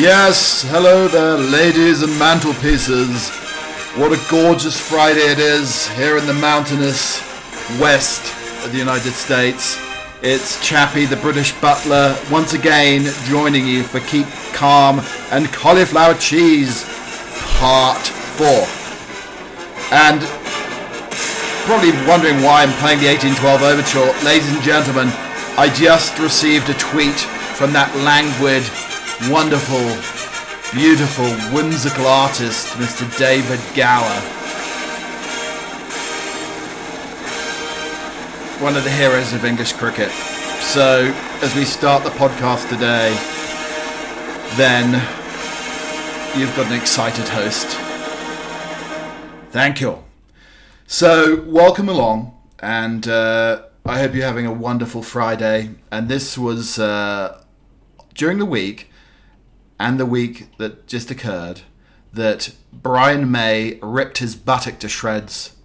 Yes, hello there, ladies and mantelpieces. What a gorgeous Friday it is here in the mountainous west of the United States. It's Chappie, the British butler, once again joining you for Keep Calm and Cauliflower Cheese, Part 4. And probably wondering why I'm playing the 1812 Overture. Ladies and gentlemen, I just received a tweet from that languid wonderful, beautiful, whimsical artist, Mr. David Gower. One of the heroes of English cricket. So, as we start the podcast today, then you've got an excited host. Thank you. So, welcome along, and uh, I hope you're having a wonderful Friday. And this was uh, during the week and the week that just occurred that Brian May ripped his buttock to shreds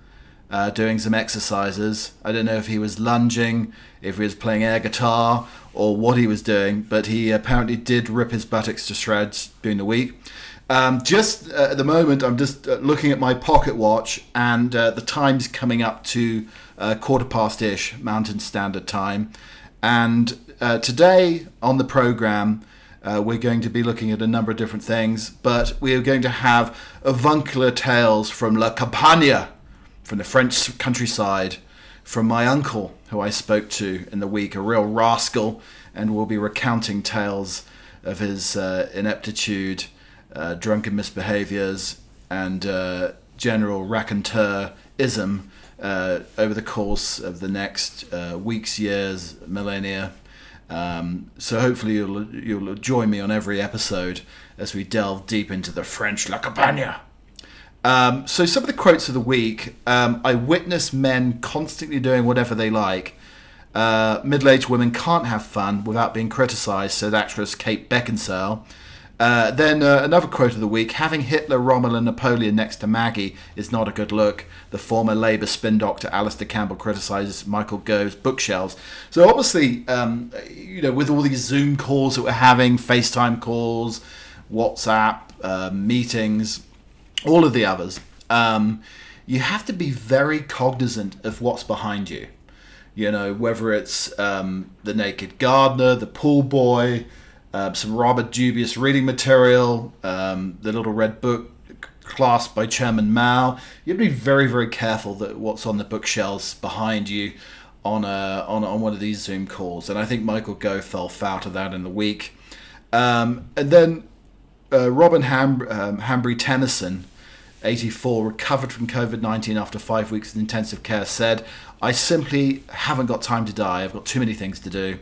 uh, doing some exercises. I don't know if he was lunging, if he was playing air guitar, or what he was doing, but he apparently did rip his buttocks to shreds during the week. Um, just uh, at the moment, I'm just uh, looking at my pocket watch, and uh, the time's coming up to uh, quarter past ish, Mountain Standard Time. And uh, today on the program, uh, we're going to be looking at a number of different things, but we are going to have avuncular tales from La Campagne, from the French countryside, from my uncle, who I spoke to in the week, a real rascal, and we'll be recounting tales of his uh, ineptitude, uh, drunken misbehaviors, and uh, general raconteurism uh, over the course of the next uh, weeks, years, millennia. Um, so hopefully you'll you'll join me on every episode as we delve deep into the French La Campagne. Um, so some of the quotes of the week: um, I witness men constantly doing whatever they like. Uh, middle-aged women can't have fun without being criticised, said actress Kate Beckinsale. Uh, then uh, another quote of the week: Having Hitler, Rommel, and Napoleon next to Maggie is not a good look. The former Labour spin doctor Alastair Campbell criticises Michael Gove's bookshelves. So obviously, um, you know, with all these Zoom calls that we're having, FaceTime calls, WhatsApp uh, meetings, all of the others, um, you have to be very cognizant of what's behind you. You know, whether it's um, the naked gardener, the pool boy uh, some rather dubious reading material, um, the little red book classed by Chairman Mao. You have to be very, very careful that what's on the bookshelves behind you on a, on, on one of these Zoom calls. And I think Michael Gove fell foul of that in the week. Um, and then uh, Robin Ham- um, Hanbury Tenison, 84, recovered from COVID 19 after five weeks in intensive care, said, I simply haven't got time to die. I've got too many things to do.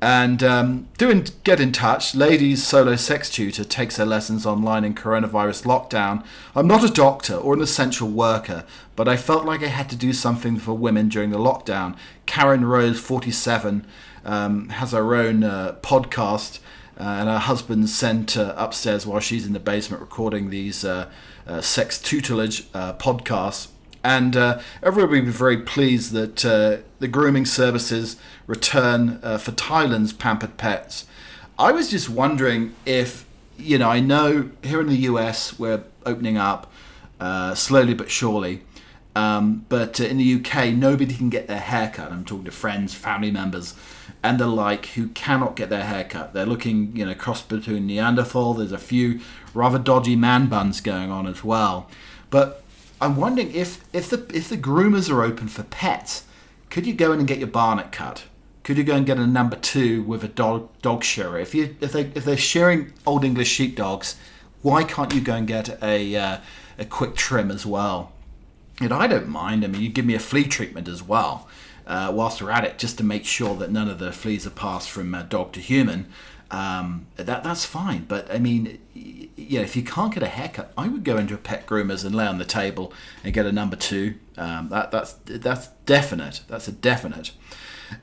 And um, get in touch. Ladies Solo Sex Tutor takes her lessons online in coronavirus lockdown. I'm not a doctor or an essential worker, but I felt like I had to do something for women during the lockdown. Karen Rose, 47, um, has her own uh, podcast, uh, and her husband sent her upstairs while she's in the basement recording these uh, uh sex tutelage uh, podcasts and uh, everybody will be very pleased that uh, the grooming services return uh, for Thailand's pampered pets. I was just wondering if, you know, I know here in the US we're opening up uh, slowly but surely, um, but uh, in the UK nobody can get their hair cut. I'm talking to friends, family members, and the like who cannot get their hair cut. They're looking, you know, cross between Neanderthal. There's a few rather dodgy man buns going on as well, but I'm wondering if if the if the groomers are open for pets, could you go in and get your Barnet cut? Could you go and get a number two with a dog dog shearer? If you if they if they're shearing old English sheepdogs, why can't you go and get a uh, a quick trim as well? And I don't mind. I mean, you give me a flea treatment as well, uh, whilst we're at it, just to make sure that none of the fleas are passed from uh, dog to human um, that that's fine. But I mean, yeah, if you can't get a haircut, I would go into a pet groomers and lay on the table and get a number two. Um, that that's that's definite. That's a definite.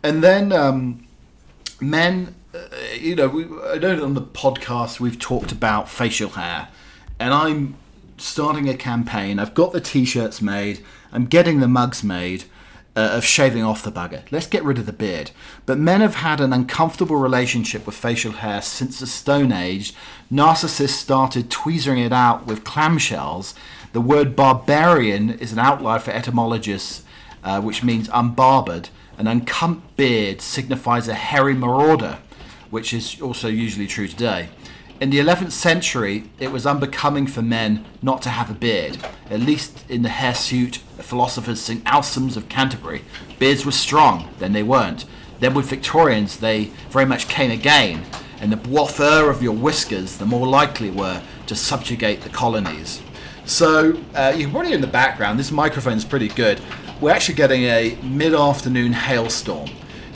And then um, men, uh, you know, we, I know on the podcast we've talked about facial hair, and I'm starting a campaign. I've got the t-shirts made. I'm getting the mugs made. Uh, of shaving off the bugger. Let's get rid of the beard. But men have had an uncomfortable relationship with facial hair since the Stone Age. Narcissists started tweezering it out with clamshells. The word barbarian is an outlier for etymologists, uh, which means unbarbered. An unkempt beard signifies a hairy marauder, which is also usually true today. In the 11th century, it was unbecoming for men not to have a beard. At least in the hirsute, philosophers St. Austin's of Canterbury, beards were strong, then they weren't. Then with Victorians, they very much came again, and the boifer of your whiskers, the more likely were to subjugate the colonies. So uh, you can probably hear in the background, this microphone is pretty good. We're actually getting a mid-afternoon hailstorm.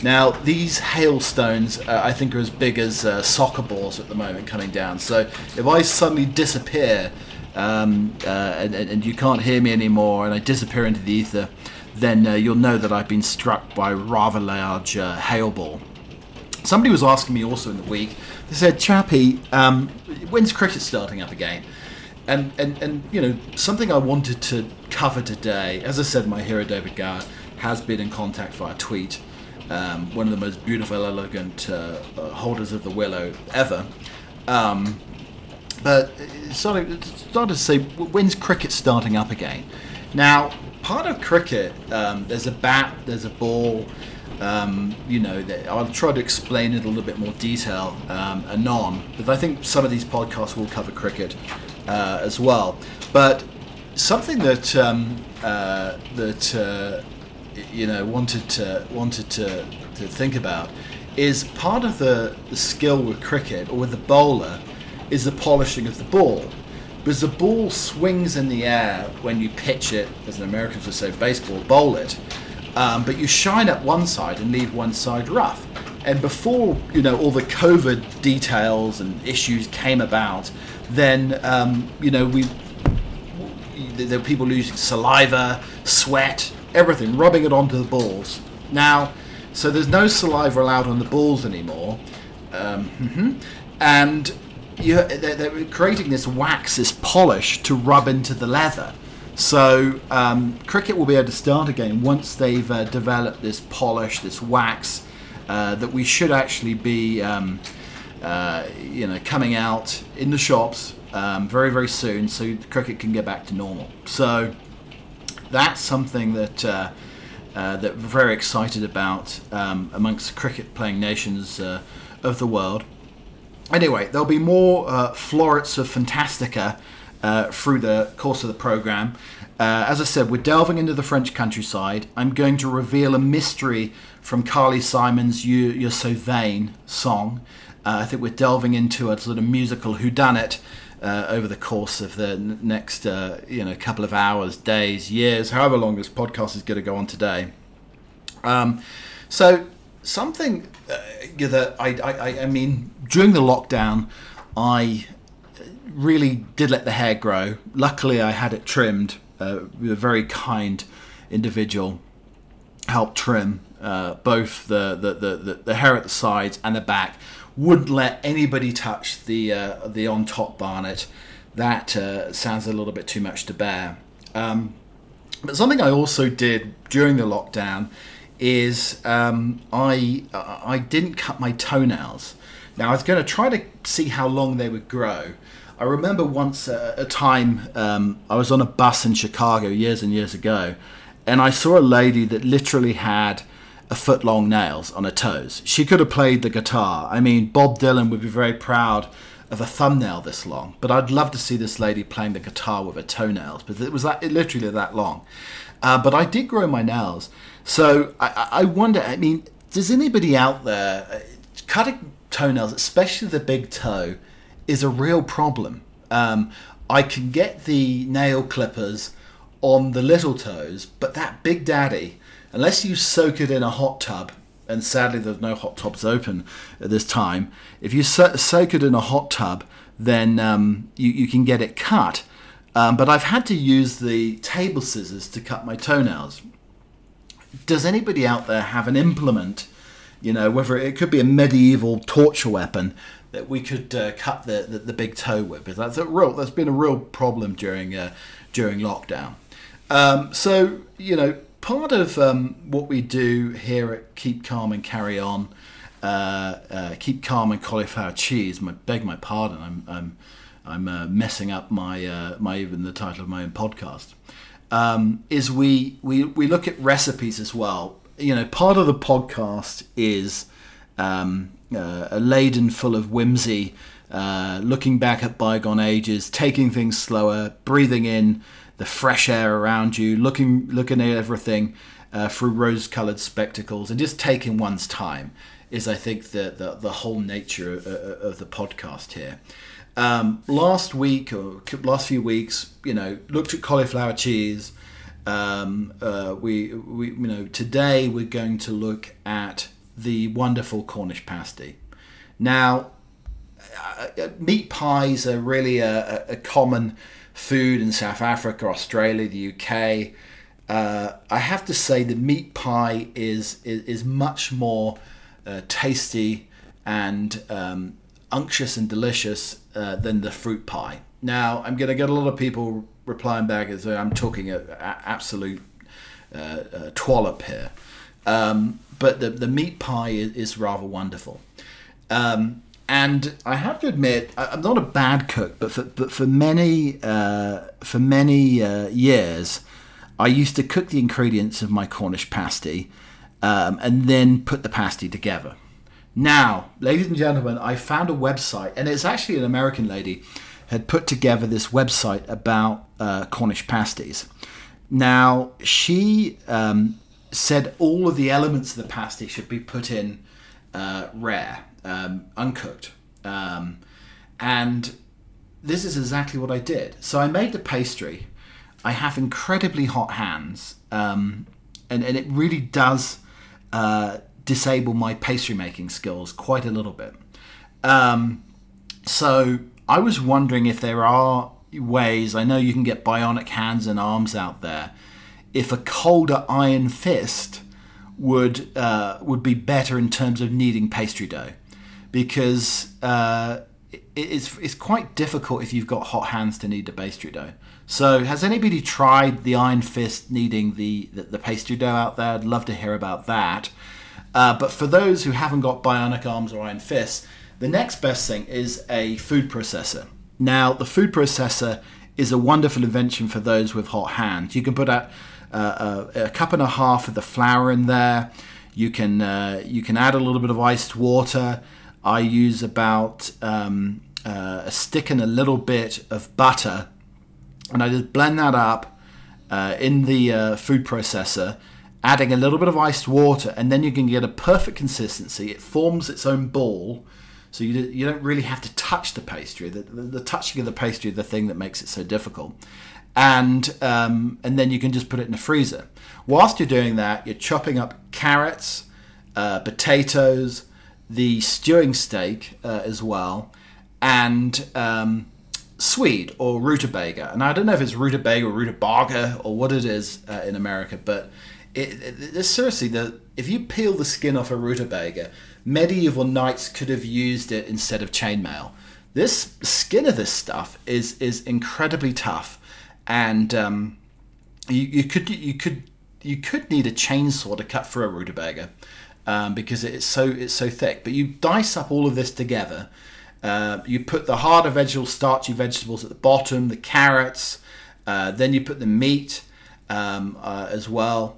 Now, these hailstones, uh, I think, are as big as uh, soccer balls at the moment coming down. So, if I suddenly disappear um, uh, and, and, you can't hear me anymore and I disappear into the ether, then uh, you'll know that I've been struck by a rather large uh, hail ball. Somebody was asking me also in the week, they said, Chappie, um, when's cricket starting up again? And, and, and, you know, something I wanted to cover today, as I said, my hero David Gower has been in contact via tweet um, one of the most beautiful, elegant uh, uh, holders of the willow ever. Um, but started, started to say, when's cricket starting up again? Now, part of cricket, um, there's a bat, there's a ball. Um, you know, I'll try to explain it a little bit more detail um, anon, but I think some of these podcasts will cover cricket uh, as well. But something that um, uh, that uh, you know wanted to wanted to, to think about is part of the, the skill with cricket or with the bowler is the polishing of the ball. Because the ball swings in the air when you pitch it as an American would say baseball bowl it um, but you shine up one side and leave one side rough. And before you know all the COVID details and issues came about then um, you know we there were people losing saliva sweat everything, rubbing it onto the balls. Now, so there's no saliva allowed on the balls anymore, um, mm-hmm. and you, they're, they're, creating this wax, this polish to rub into the leather. So um, cricket will be able to start again once they've uh, developed this polish, this wax uh, that we should actually be, um, uh, you know, coming out in the shops um, very very soon, so cricket can get back to normal. So that's something that uh, uh, that we're very excited about um, amongst cricket playing nations uh, of the world. Anyway, there'll be more uh, florets of Fantastica uh, through the course of the program. Uh, as I said, we're delving into the French countryside. I'm going to reveal a mystery from Carly Simon's "You You're So Vain" song. I think we're delving into a sort of musical whodunit uh, over the course of the n- next uh, you know couple of hours, days, years, however long this podcast is going to go on today. Um, so something uh, that I, I, I mean during the lockdown, I really did let the hair grow. Luckily, I had it trimmed. Uh, a very kind individual helped trim uh, both the, the, the, the, hair at the sides and the back wouldn't let anybody touch the uh, the on top barnet. That uh, sounds a little bit too much to bear. Um, but something I also did during the lockdown is um, I I didn't cut my toenails. Now I was going to try to see how long they would grow. I remember once uh, a time um, I was on a bus in Chicago years and years ago, and I saw a lady that literally had a foot long nails on her toes. She could have played the guitar. I mean, Bob Dylan would be very proud of a thumbnail this long, but I'd love to see this lady playing the guitar with her toenails because it was that it literally that long. Uh, but I did grow my nails, so I, I wonder. I mean, does anybody out there uh, cutting toenails, especially the big toe, is a real problem? Um, I can get the nail clippers on the little toes, but that big daddy unless you soak it in a hot tub, and sadly there's no hot tubs open at this time, if you so- soak it in a hot tub, then um, you, you can get it cut. Um, but I've had to use the table scissors to cut my toenails. Does anybody out there have an implement, you know, whether it could be a medieval torture weapon that we could uh, cut the, the, the, big toe with? That's a real, that's been a real problem during uh, during lockdown. Um, so you know, part of um, what we do here at Keep Calm and Carry On, uh, uh, Keep Calm and Cauliflower Cheese. My beg my pardon. I'm I'm, I'm uh, messing up my uh, my even the title of my own podcast. Um, is we we we look at recipes as well. You know, part of the podcast is um, uh, laden full of whimsy, uh, looking back at bygone ages, taking things slower, breathing in the fresh air around you, looking looking at everything uh, through rose-colored spectacles, and just taking one's time is, I think, the the, the whole nature of, of the podcast here. Um, last week or last few weeks, you know, looked at cauliflower cheese. Um, uh, we, we, you know, today we're going to look at the wonderful Cornish pasty. Now, uh, uh meat pies are really a, a, common food in South Africa, Australia, the UK. Uh, I have to say the meat pie is is, is much more uh, tasty and um, unctuous and delicious uh, than the fruit pie. Now I'm going to get a lot of people replying back as I'm talking a, a absolute uh, uh, twallop here, um, but the the meat pie is, is rather wonderful. Um, and I have to admit, I'm not a bad cook, but for but for many uh, for many uh, years, I used to cook the ingredients of my Cornish pasty, um, and then put the pasty together. Now, ladies and gentlemen, I found a website, and it's actually an American lady had put together this website about uh, Cornish pasties. Now, she um, said all of the elements of the pasty should be put in uh, rare um, uncooked. Um, and this is exactly what I did. So I made the pastry. I have incredibly hot hands, um, and, and it really does uh, disable my pastry making skills quite a little bit. Um, so I was wondering if there are ways, I know you can get bionic hands and arms out there, if a colder iron fist would uh, would be better in terms of kneading pastry dough because uh, it's, it's quite difficult if you've got hot hands to knead the pastry dough. So, has anybody tried the Iron Fist kneading the, the, the pastry dough out there? I'd love to hear about that. Uh, but for those who haven't got bionic arms or iron fists, the next best thing is a food processor. Now, the food processor is a wonderful invention for those with hot hands. You can put a, uh, a, a cup and a half of the flour in there. You can uh, you can add a little bit of iced water. I use about um, uh, a stick and a little bit of butter, and I just blend that up uh, in the uh, food processor, adding a little bit of iced water, and then you can get a perfect consistency. It forms its own ball, so you, you don't really have to touch the pastry. The, the, the touching of the pastry is the thing that makes it so difficult. And, um, and then you can just put it in the freezer. Whilst you're doing that, you're chopping up carrots, uh, potatoes, the stewing steak uh, as well, and um, swede or rutabaga. And I don't know if it's rutabaga or rutabaga or what it is uh, in America, but it, it, it, seriously, the, if you peel the skin off a rutabaga, medieval knights could have used it instead of chainmail. This skin of this stuff is is incredibly tough, and um, you, you could you could you could need a chainsaw to cut through a rutabaga um, because it's so it's so thick. But you dice up all of this together. Uh, you put the harder vegetable, starchy vegetables at the bottom, the carrots. Uh, then you put the meat um, uh, as well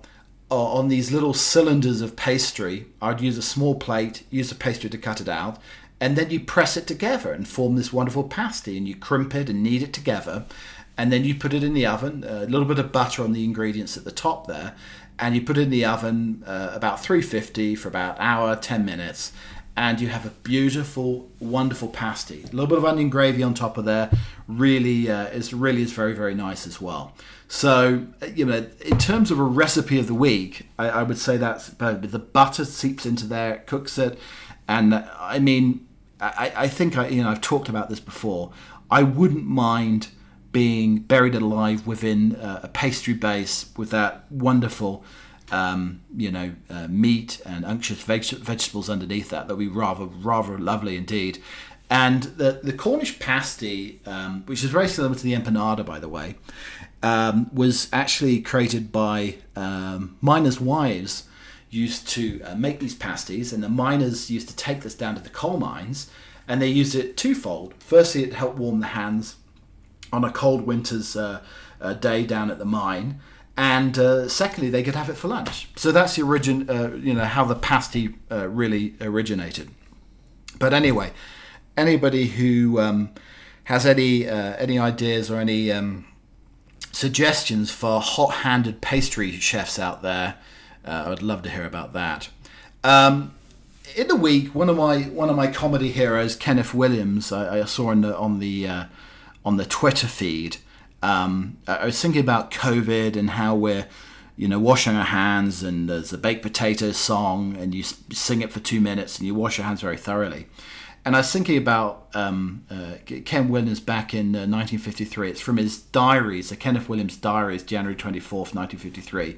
on these little cylinders of pastry. I'd use a small plate, use the pastry to cut it out, and then you press it together and form this wonderful pasty. And you crimp it and knead it together, and then you put it in the oven. A little bit of butter on the ingredients at the top there, and you put it in the oven uh, about 350 for about an hour 10 minutes and you have a beautiful wonderful pasty. A little bit of onion gravy on top of there really uh, is really is very very nice as well. So you know in terms of a recipe of the week i, I would say that's the butter seeps into there cooks it and uh, i mean I, I think I, you know i've talked about this before. I wouldn't mind being buried alive within uh, a pastry base with that wonderful, um, you know, uh, meat and unctuous veg- vegetables underneath that. That would be rather, rather lovely indeed. And the, the Cornish pasty, um, which is very similar to the empanada, by the way, um, was actually created by um, miners' wives used to uh, make these pasties, and the miners used to take this down to the coal mines, and they used it twofold. Firstly, it helped warm the hands on a cold winter's uh, uh, day down at the mine, and uh, secondly, they could have it for lunch. So that's the origin, uh, you know, how the pasty uh, really originated. But anyway, anybody who um, has any any ideas or any um, suggestions for hot-handed pastry chefs out there, I would love to hear about that. Um, in the week, one of my one of my comedy heroes, Kenneth Williams, I, I saw the on the uh, on the Twitter feed. Um, I was thinking about COVID and how we're, you know, washing our hands, and there's a baked potato song, and you sing it for two minutes, and you wash your hands very thoroughly. And I was thinking about um, uh, Ken Williams back in uh, 1953. It's from his diaries, the Kenneth Williams diaries, January 24th, 1953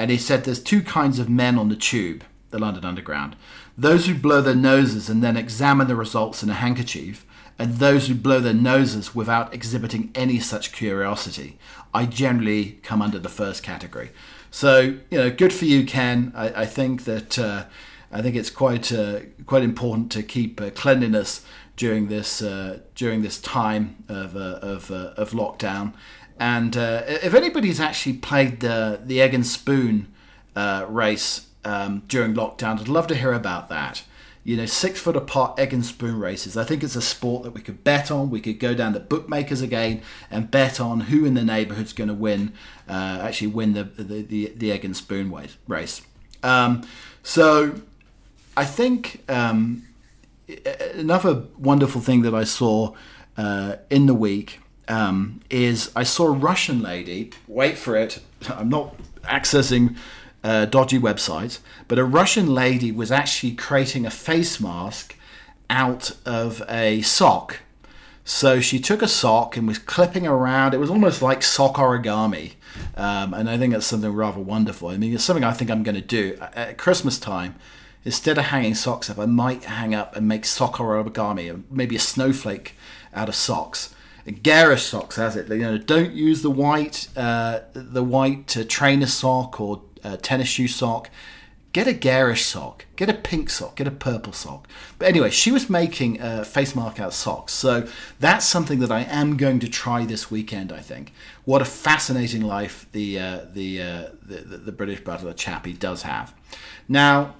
and he said there's two kinds of men on the tube, the London Underground those who blow their noses and then examine the results in a handkerchief, and those who blow their noses without exhibiting any such curiosity. I generally come under the first category. So, you know, good for you, Ken. I, I think that uh, I think it's quite uh, quite important to keep uh, cleanliness during this uh, during this time of uh, of, uh, of lockdown. And if anybody's actually played the the egg and spoon race um, during lockdown, I'd love to hear about that. You know, six foot apart egg and spoon races. I think it's a sport that we could bet on. We could go down to bookmakers again and bet on who in the neighbourhood's going to win, uh, actually win the, the, the, the, egg and spoon race. Um, so I think um, another wonderful thing that I saw uh, in the week um, is I saw a Russian lady, wait for it, I'm not accessing uh, dodgy websites, but a Russian lady was actually creating a face mask out of a sock. So she took a sock and was clipping around. It was almost like sock origami. Um, and I think that's something rather wonderful. I mean, it's something I think I'm going to do at Christmas time. Instead of hanging socks up, I might hang up and make sock origami, maybe a snowflake out of socks garish socks has it. You know, don't use the white, uh, the white uh, trainer sock or uh, tennis shoe sock. Get a garish sock. Get a pink sock. Get a purple sock. But anyway, she was making a face mark out socks. So that's something that I am going to try this weekend. I think. What a fascinating life the uh, the, uh, the, the British butler chappie does have. Now,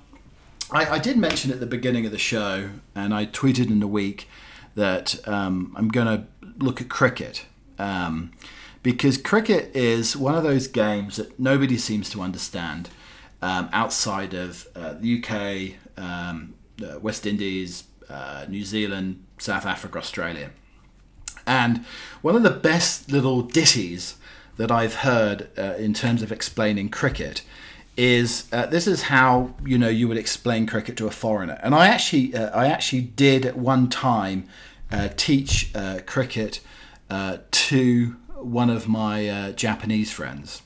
I, I did mention at the beginning of the show, and I tweeted in the week that um, I'm going to look at cricket. Um, because cricket is one of those games that nobody seems to understand um, outside of uh, the UK, um, West Indies, uh, New Zealand, South Africa, Australia. And one of the best little ditties that I've heard uh, in terms of explaining cricket is uh, this is how you know you would explain cricket to a foreigner. And I actually uh, I actually did at one time teach cricket to one of my uh, Japanese friends.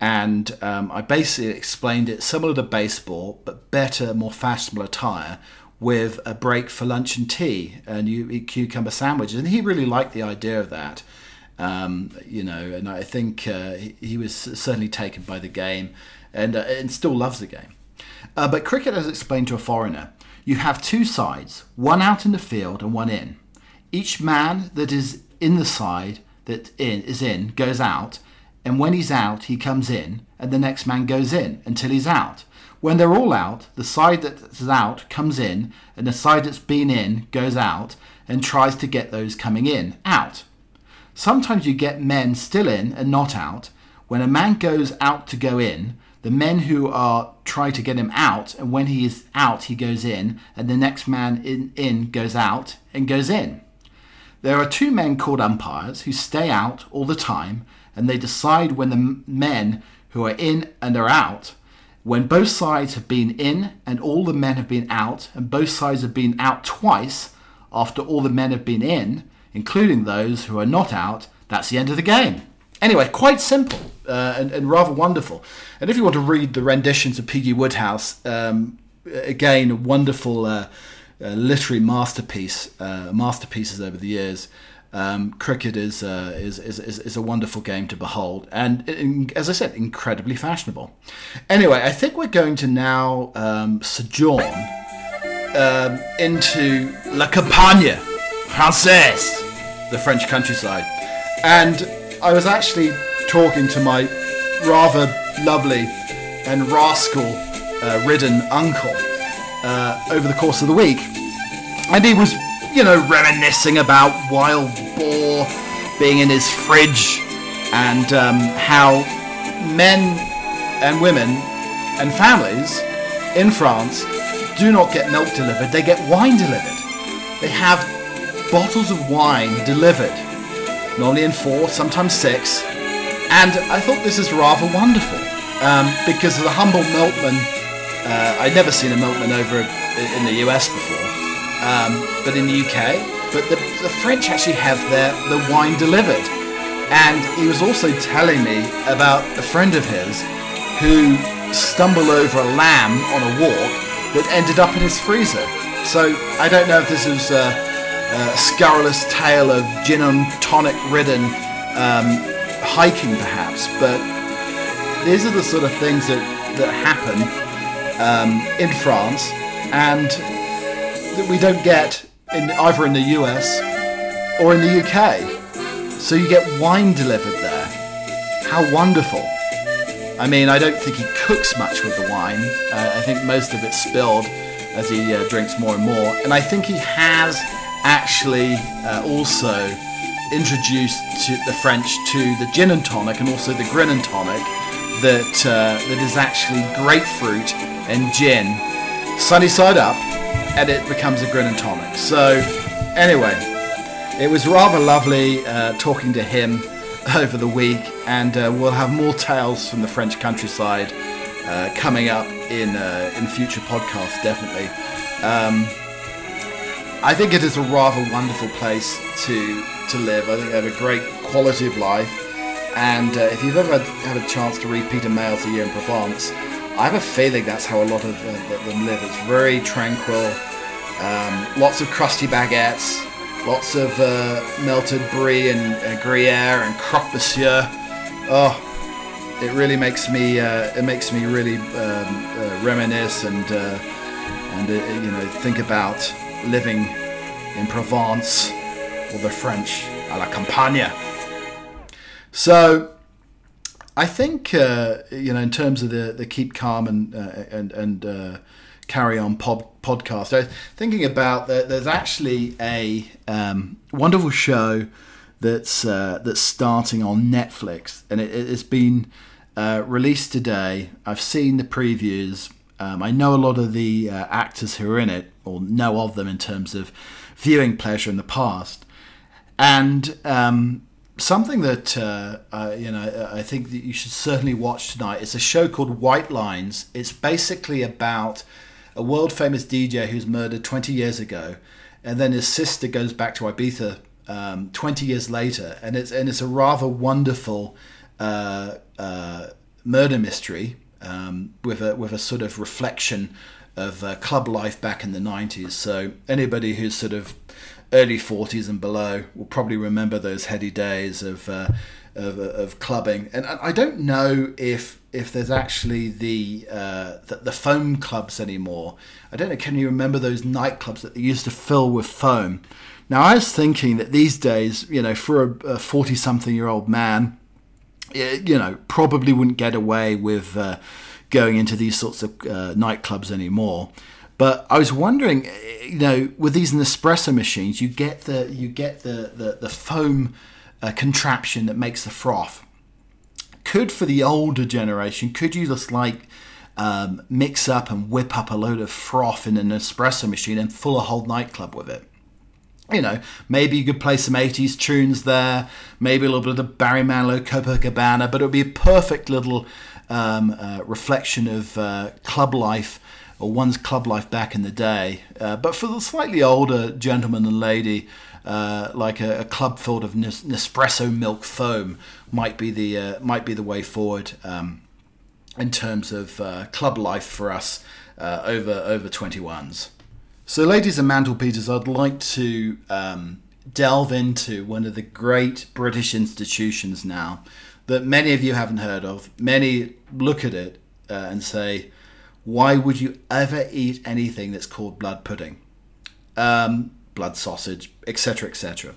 And um, I basically explained it similar to baseball, but better, more fashionable attire with a break for lunch and tea and you eat cucumber sandwiches. And he really liked the idea of that. Um, you know, and I think uh, he, was certainly taken by the game and, uh, and still loves the game. Uh, but cricket, as explained to a foreigner, you have two sides, one out in the field and one in. Each man that is in the side that in, is in goes out, and when he's out, he comes in, and the next man goes in until he's out. When they're all out, the side that's out comes in, and the side that's been in goes out and tries to get those coming in out. Sometimes you get men still in and not out. When a man goes out to go in, the men who are try to get him out, and when he is out, he goes in, and the next man in, in goes out and goes in. There are two men called umpires who stay out all the time and they decide when the men who are in and are out, when both sides have been in and all the men have been out, and both sides have been out twice after all the men have been in, including those who are not out, that's the end of the game. Anyway, quite simple uh, and, and, rather wonderful. And if you want to read the renditions of P.G. Wodehouse, um, again, wonderful. Uh, literary masterpiece uh, masterpieces over the years. Um, cricket is, uh, is, is, is, a wonderful game to behold, and in, as I said, incredibly fashionable. Anyway, I think we're going to now um, sojourn um, into La Campagne Française, the French countryside. And I was actually talking to my rather lovely and rascal uh, ridden uncle uh, over the course of the week. And he was, you know, reminiscing about wild boar being in his fridge and um, how men and women and families in France do not get milk delivered, they get wine delivered. They have bottles of wine delivered, normally in four, sometimes six. And I thought this is rather wonderful um, because the humble milkman, uh, I'd never seen a milkman over in the US before, um, but in the UK. But the, the French actually have their the wine delivered. And he was also telling me about a friend of his who stumbled over a lamb on a walk that ended up in his freezer. So I don't know if this is a, a scurrilous tale of gin and tonic ridden um, hiking, perhaps, but these are the sort of things that, that happen um, in France and that we don't get in either in the US or in the UK. So you get wine delivered there. How wonderful. I mean, I don't think he cooks much with the wine. Uh, I think most of it's spilled as he uh, drinks more and more. And I think he has actually uh, also introduced the French to the gin and tonic and also the gin and tonic that uh, that is actually grapefruit and gin sunny side up and it becomes a gin and tonic. So anyway, it was rather lovely uh, talking to him over the week, and uh, we'll have more tales from the French countryside uh, coming up in uh, in future podcasts. Definitely, um, I think it is a rather wonderful place to to live. I think they have a great quality of life, and uh, if you've ever had, a chance to read Peter Mayle's A Year in Provence, I have a feeling that's how a lot of uh, them live. It's very tranquil, um, lots of crusty baguettes Lots of uh, melted brie and uh, gruyere and croque monsieur. Oh, it really makes me uh, it makes me really um, uh, reminisce and uh, and you know think about living in Provence or the French à la campagne. So I think you know in terms of the the keep calm and and and carry on pod, podcast. I was thinking about that. There's actually a um, wonderful show that's uh, that's starting on Netflix, and it, has been uh, released today. I've seen the previews. Um, I know a lot of the uh, actors who are in it, or know of them in terms of viewing pleasure in the past, and um, something that uh, uh, you know I think that you should certainly watch tonight is a show called White Lines. It's basically about a world famous DJ who's murdered 20 years ago, and then his sister goes back to Ibiza um, 20 years later, and it's and it's a rather wonderful uh, uh, murder mystery um, with a with a sort of reflection of uh, club life back in the 90s. So anybody who's sort of early 40s and below will probably remember those heady days of uh, of, of clubbing. And I don't know if if there's actually the, uh, the, the foam clubs anymore. I don't know. Can you remember those nightclubs that they used to fill with foam? Now I was thinking that these days, you know, for a forty-something-year-old man, you know, probably wouldn't get away with uh, going into these sorts of uh, nightclubs anymore. But I was wondering, you know, with these Nespresso machines, you get the you get the the, the foam uh, contraption that makes the froth. Could for the older generation, could you just like um, mix up and whip up a load of froth in an espresso machine and fill a whole nightclub with it? You know, maybe you could play some 80s tunes there, maybe a little bit of the Barry Manilow, Copacabana, but it would be a perfect little um, uh, reflection of uh, club life or one's club life back in the day. Uh, but for the slightly older gentleman and lady, uh, like a, a, club filled of Nespresso milk foam might be the uh, might be the way forward um, in terms of uh, club life for us uh, over over 21s. So, ladies and mantelpieces, I'd like to um, delve into one of the great British institutions now that many of you haven't heard of. Many look at it uh, and say, why would you ever eat anything that's called blood pudding, um, blood sausage, etc., etc.?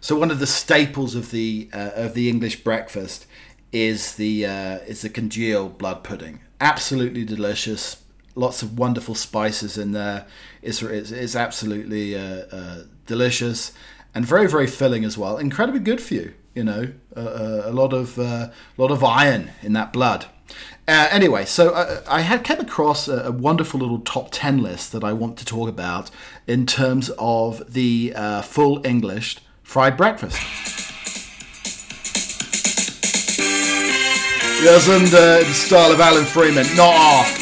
So one of the staples of the uh, of the English breakfast is the uh, is the congealed blood pudding. Absolutely delicious. Lots of wonderful spices in there. It's it's, it's absolutely uh, uh delicious and very very filling as well. Incredibly good for you. You know, a lot of a lot of iron in that blood. Uh, anyway, so uh, I had came across a, a, wonderful little top ten list that I want to talk about in terms of the uh, full English fried breakfast. Yes, and uh, the style of Alan Freeman, not off.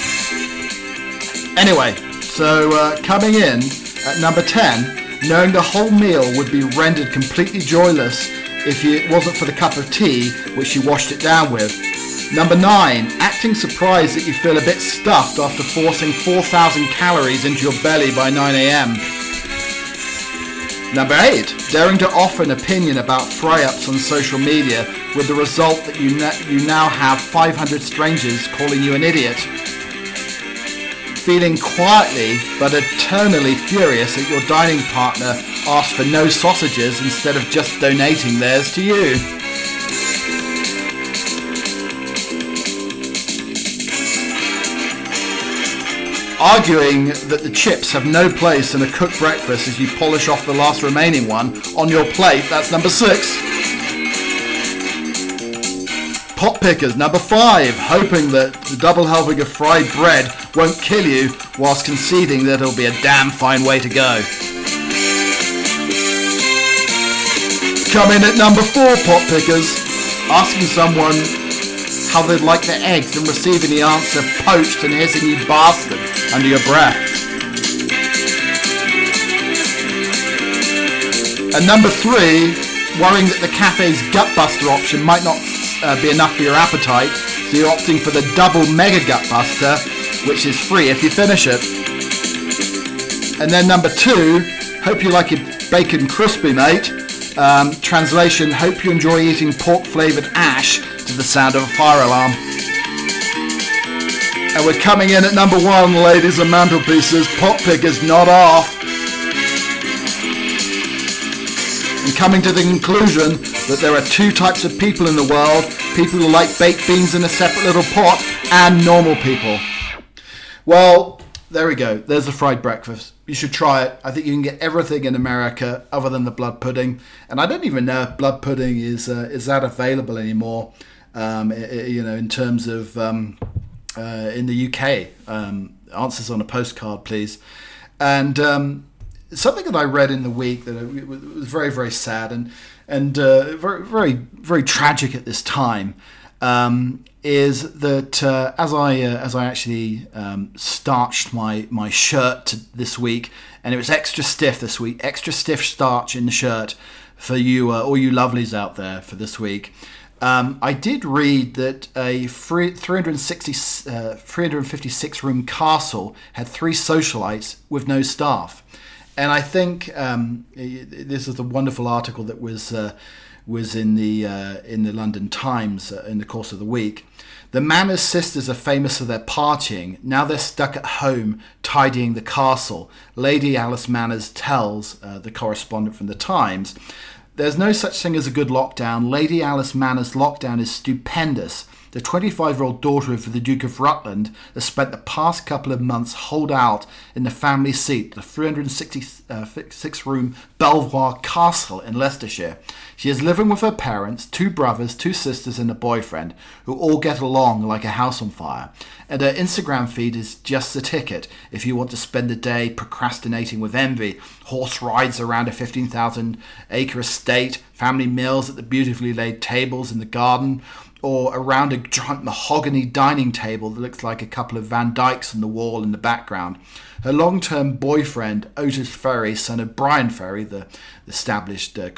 Anyway, so uh, coming in at number 10, knowing the whole meal would be rendered completely joyless if it wasn't for the cup of tea which you washed it down with. Number 9, acting surprised that you feel a bit stuffed after forcing 4,000 calories into your belly by 9am. Number 8. Daring to offer an opinion about fry-ups on social media with the result that you, you now have 500 strangers calling you an idiot. Feeling quietly but eternally furious that your dining partner asked for no sausages instead of just donating theirs to you. Arguing that the chips have no place in a cooked breakfast as you polish off the last remaining one on your plate. That's number six. Pot pickers, number five, hoping that the double helping of fried bread won't kill you whilst conceding that it'll be a damn fine way to go. Come in at number four, pot pickers, asking someone how they'd like their eggs and receiving the answer poached and hissing you bastard under your breath. And number three, worrying that the cafe's gutbuster option might not uh, be enough for your appetite, so you're opting for the double mega gutbuster, which is free if you finish it. And then number two, hope you like your bacon crispy, mate. Um, translation, hope you enjoy eating pork flavoured ash to the sound of a fire alarm. And we're coming in at number one, ladies and mantelpieces. Pot pickers not off. And coming to the conclusion that there are two types of people in the world people who like baked beans in a separate little pot and normal people. Well, there we go. There's the fried breakfast. You should try it. I think you can get everything in America other than the blood pudding. And I don't even know if blood pudding is uh, is that available anymore. Um, it, you know, in terms of um, uh, in the UK. Um, answers on a postcard, please. And um, something that I read in the week that was very, very sad and and uh, very, very, very tragic at this time. Um, is that uh, as I uh, as I actually um, starched my my shirt this week, and it was extra stiff this week, extra stiff starch in the shirt for you uh, all you lovelies out there for this week. Um, I did read that a 360, uh, 356 room castle had three socialites with no staff. And I think um, this is a wonderful article that was uh, was in the uh, in the London Times uh, in the course of the week. The Manners sisters are famous for their partying. Now they're stuck at home tidying the castle. Lady Alice Manners tells uh, the correspondent from the Times there's no such thing as a good lockdown. Lady Alice Manners' lockdown is stupendous. The 25 year old daughter of the Duke of Rutland has spent the past couple of months holed out in the family seat, the 366 uh, room Belvoir Castle in Leicestershire. She is living with her parents, two brothers, two sisters, and a boyfriend, who all get along like a house on fire. And her Instagram feed is just the ticket if you want to spend the day procrastinating with envy, horse rides around a 15,000 acre estate, family meals at the beautifully laid tables in the garden, or around a giant mahogany dining table that looks like a couple of Van Dykes on the wall in the background. Her long term boyfriend, Otis Ferry, son of Bryan Ferry, the established uh,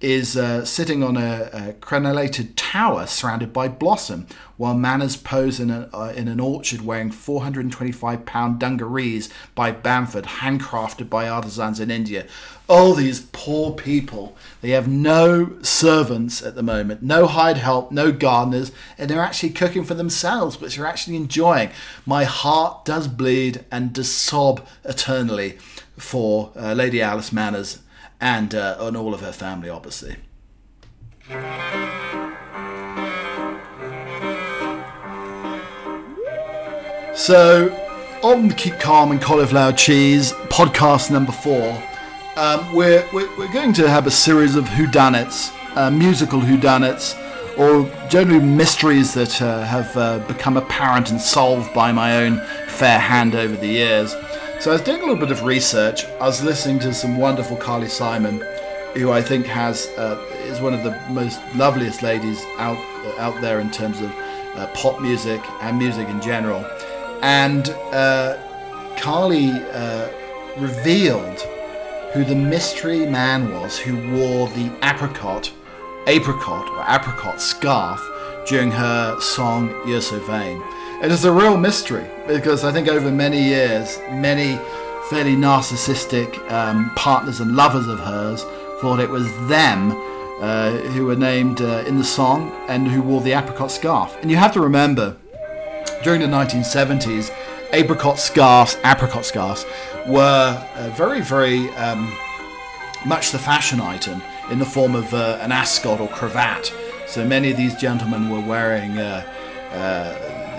is uh, sitting on a, a, crenellated tower surrounded by blossom, while Manners pose in, a, uh, in an orchard wearing 425 pound dungarees by Bamford, handcrafted by artisans in India. All these poor people, they have no servants at the moment, no hired help, no gardeners, and they're actually cooking for themselves, which they're actually enjoying. My heart does bleed and does sob eternally for uh, Lady Alice Manners and uh, on all of her family, obviously. So, on the Keep Calm and Cauliflower Cheese podcast number four, um, we're, we're, we're, going to have a series of whodunits, uh, musical whodunits, or generally mysteries that uh, have uh, become apparent and solved by my own fair hand over the years. So I was doing a little bit of research. I was listening to some wonderful Carly Simon, who I think has uh, is one of the most loveliest ladies out uh, out there in terms of uh, pop music and music in general. And uh, Carly uh, revealed who the mystery man was who wore the apricot, apricot or apricot scarf during her song "You're So Vain." It is a real mystery because I think over many years, many fairly narcissistic um, partners and lovers of hers thought it was them uh, who were named uh, in the song and who wore the apricot scarf. And you have to remember, during the 1970s, apricot scarves, apricot scarves, were uh, very, very um, much the fashion item in the form of uh, an ascot or cravat. So many of these gentlemen were wearing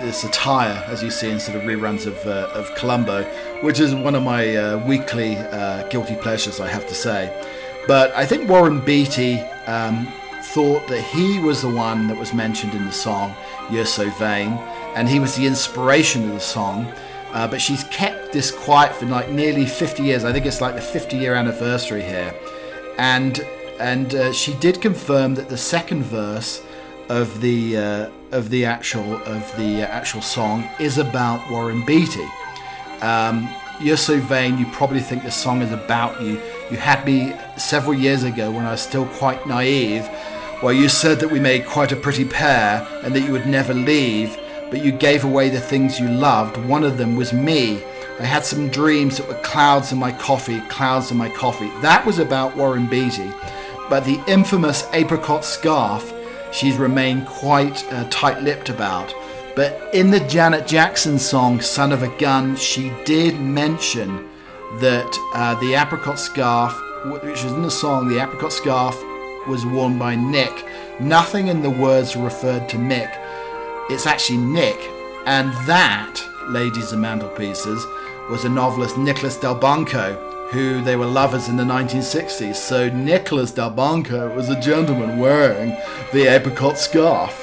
this attire, as you see in sort of reruns of, uh, of Columbo, which is one of my uh, weekly uh, guilty pleasures, I have to say. But I think Warren Beatty um, thought that he was the one that was mentioned in the song You're So Vain, and he was the inspiration of the song. Uh, but she's kept this quiet for like nearly 50 years. I think it's like the 50 year anniversary here. And and uh, she did confirm that the second verse of the uh, of the actual of the actual song is about Warren Beatty. Um, You're so vain. You probably think the song is about you. You had me several years ago when I was still quite naive, where you said that we made quite a pretty pair and that you would never leave, but you gave away the things you loved. One of them was me. I had some dreams that were clouds in my coffee, clouds in my coffee. That was about Warren Beatty. But the infamous apricot scarf she's remained quite uh, tight lipped about. But in the Janet Jackson song Son of a Gun, she did mention that uh, the apricot scarf, which is in the song, the apricot scarf was worn by Nick. Nothing in the words referred to Mick. It's actually Nick. And that, ladies and mantelpieces, was a novelist Nicholas Delbanco, who they were lovers in the 1960s. So Nicholas Delbanco was a gentleman wearing the apricot scarf.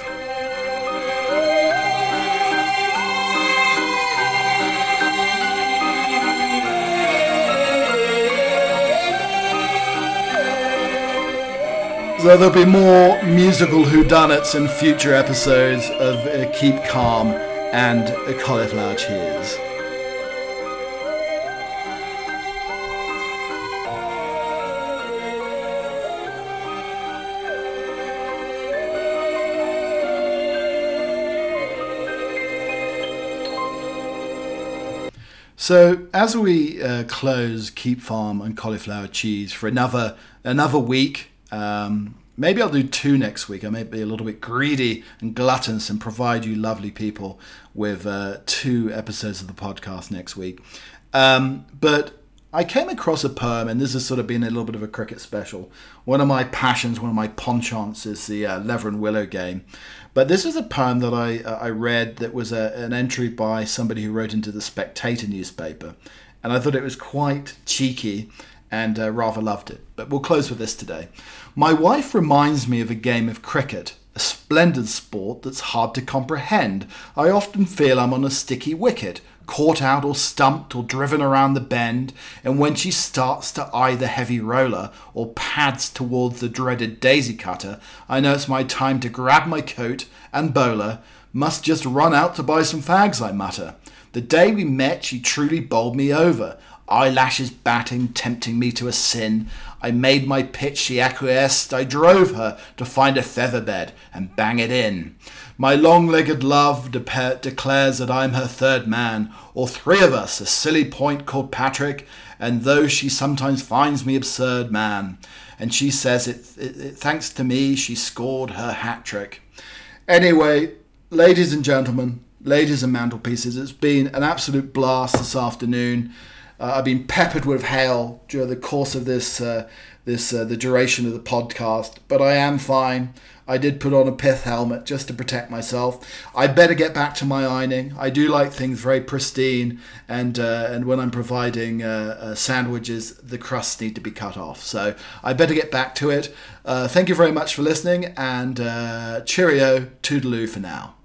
So there'll be more musical whodunits in future episodes of Keep Calm and Cauliflower Cheese. So as we uh, close Keep Calm and Cauliflower Cheese for another another week, um, maybe I'll do two next week. I may be a little bit greedy and gluttonous and provide you lovely people with uh, two episodes of the podcast next week. Um, but I came across a poem, and this has sort of been a little bit of a cricket special. One of my passions, one of my penchants, is the uh, Leather and Willow game. But this is a poem that I uh, I read that was a, an entry by somebody who wrote into the Spectator newspaper, and I thought it was quite cheeky and uh, rather loved it. But we'll close with this today. My wife reminds me of a game of cricket, a splendid sport that's hard to comprehend. I often feel I'm on a sticky wicket, caught out or stumped or driven around the bend, and when she starts to eye the heavy roller or pads towards the dreaded daisy cutter, I know it's my time to grab my coat and bowler. Must just run out to buy some fags, I mutter. The day we met, she truly bowled me over eyelashes batting, tempting me to a sin. I made my pitch, she acquiesced. I drove her to find a feather bed and bang it in. My long legged love de- declares that I'm her third man, or three of us, a silly point called Patrick, and though she sometimes finds me absurd, man, and she says it, it, it thanks to me she scored her hat trick. Anyway, ladies and gentlemen, ladies and mantelpieces, it's been an absolute blast this afternoon. Uh, I've been peppered with hail during the course of this uh, this uh, the duration of the podcast, but I am fine. I did put on a pith helmet just to protect myself. I better get back to my ironing. I do like things very pristine, and uh, and when I'm providing uh, uh, sandwiches, the crusts need to be cut off. So I better get back to it. thank you very much for listening, and cheerio, toodaloo for now.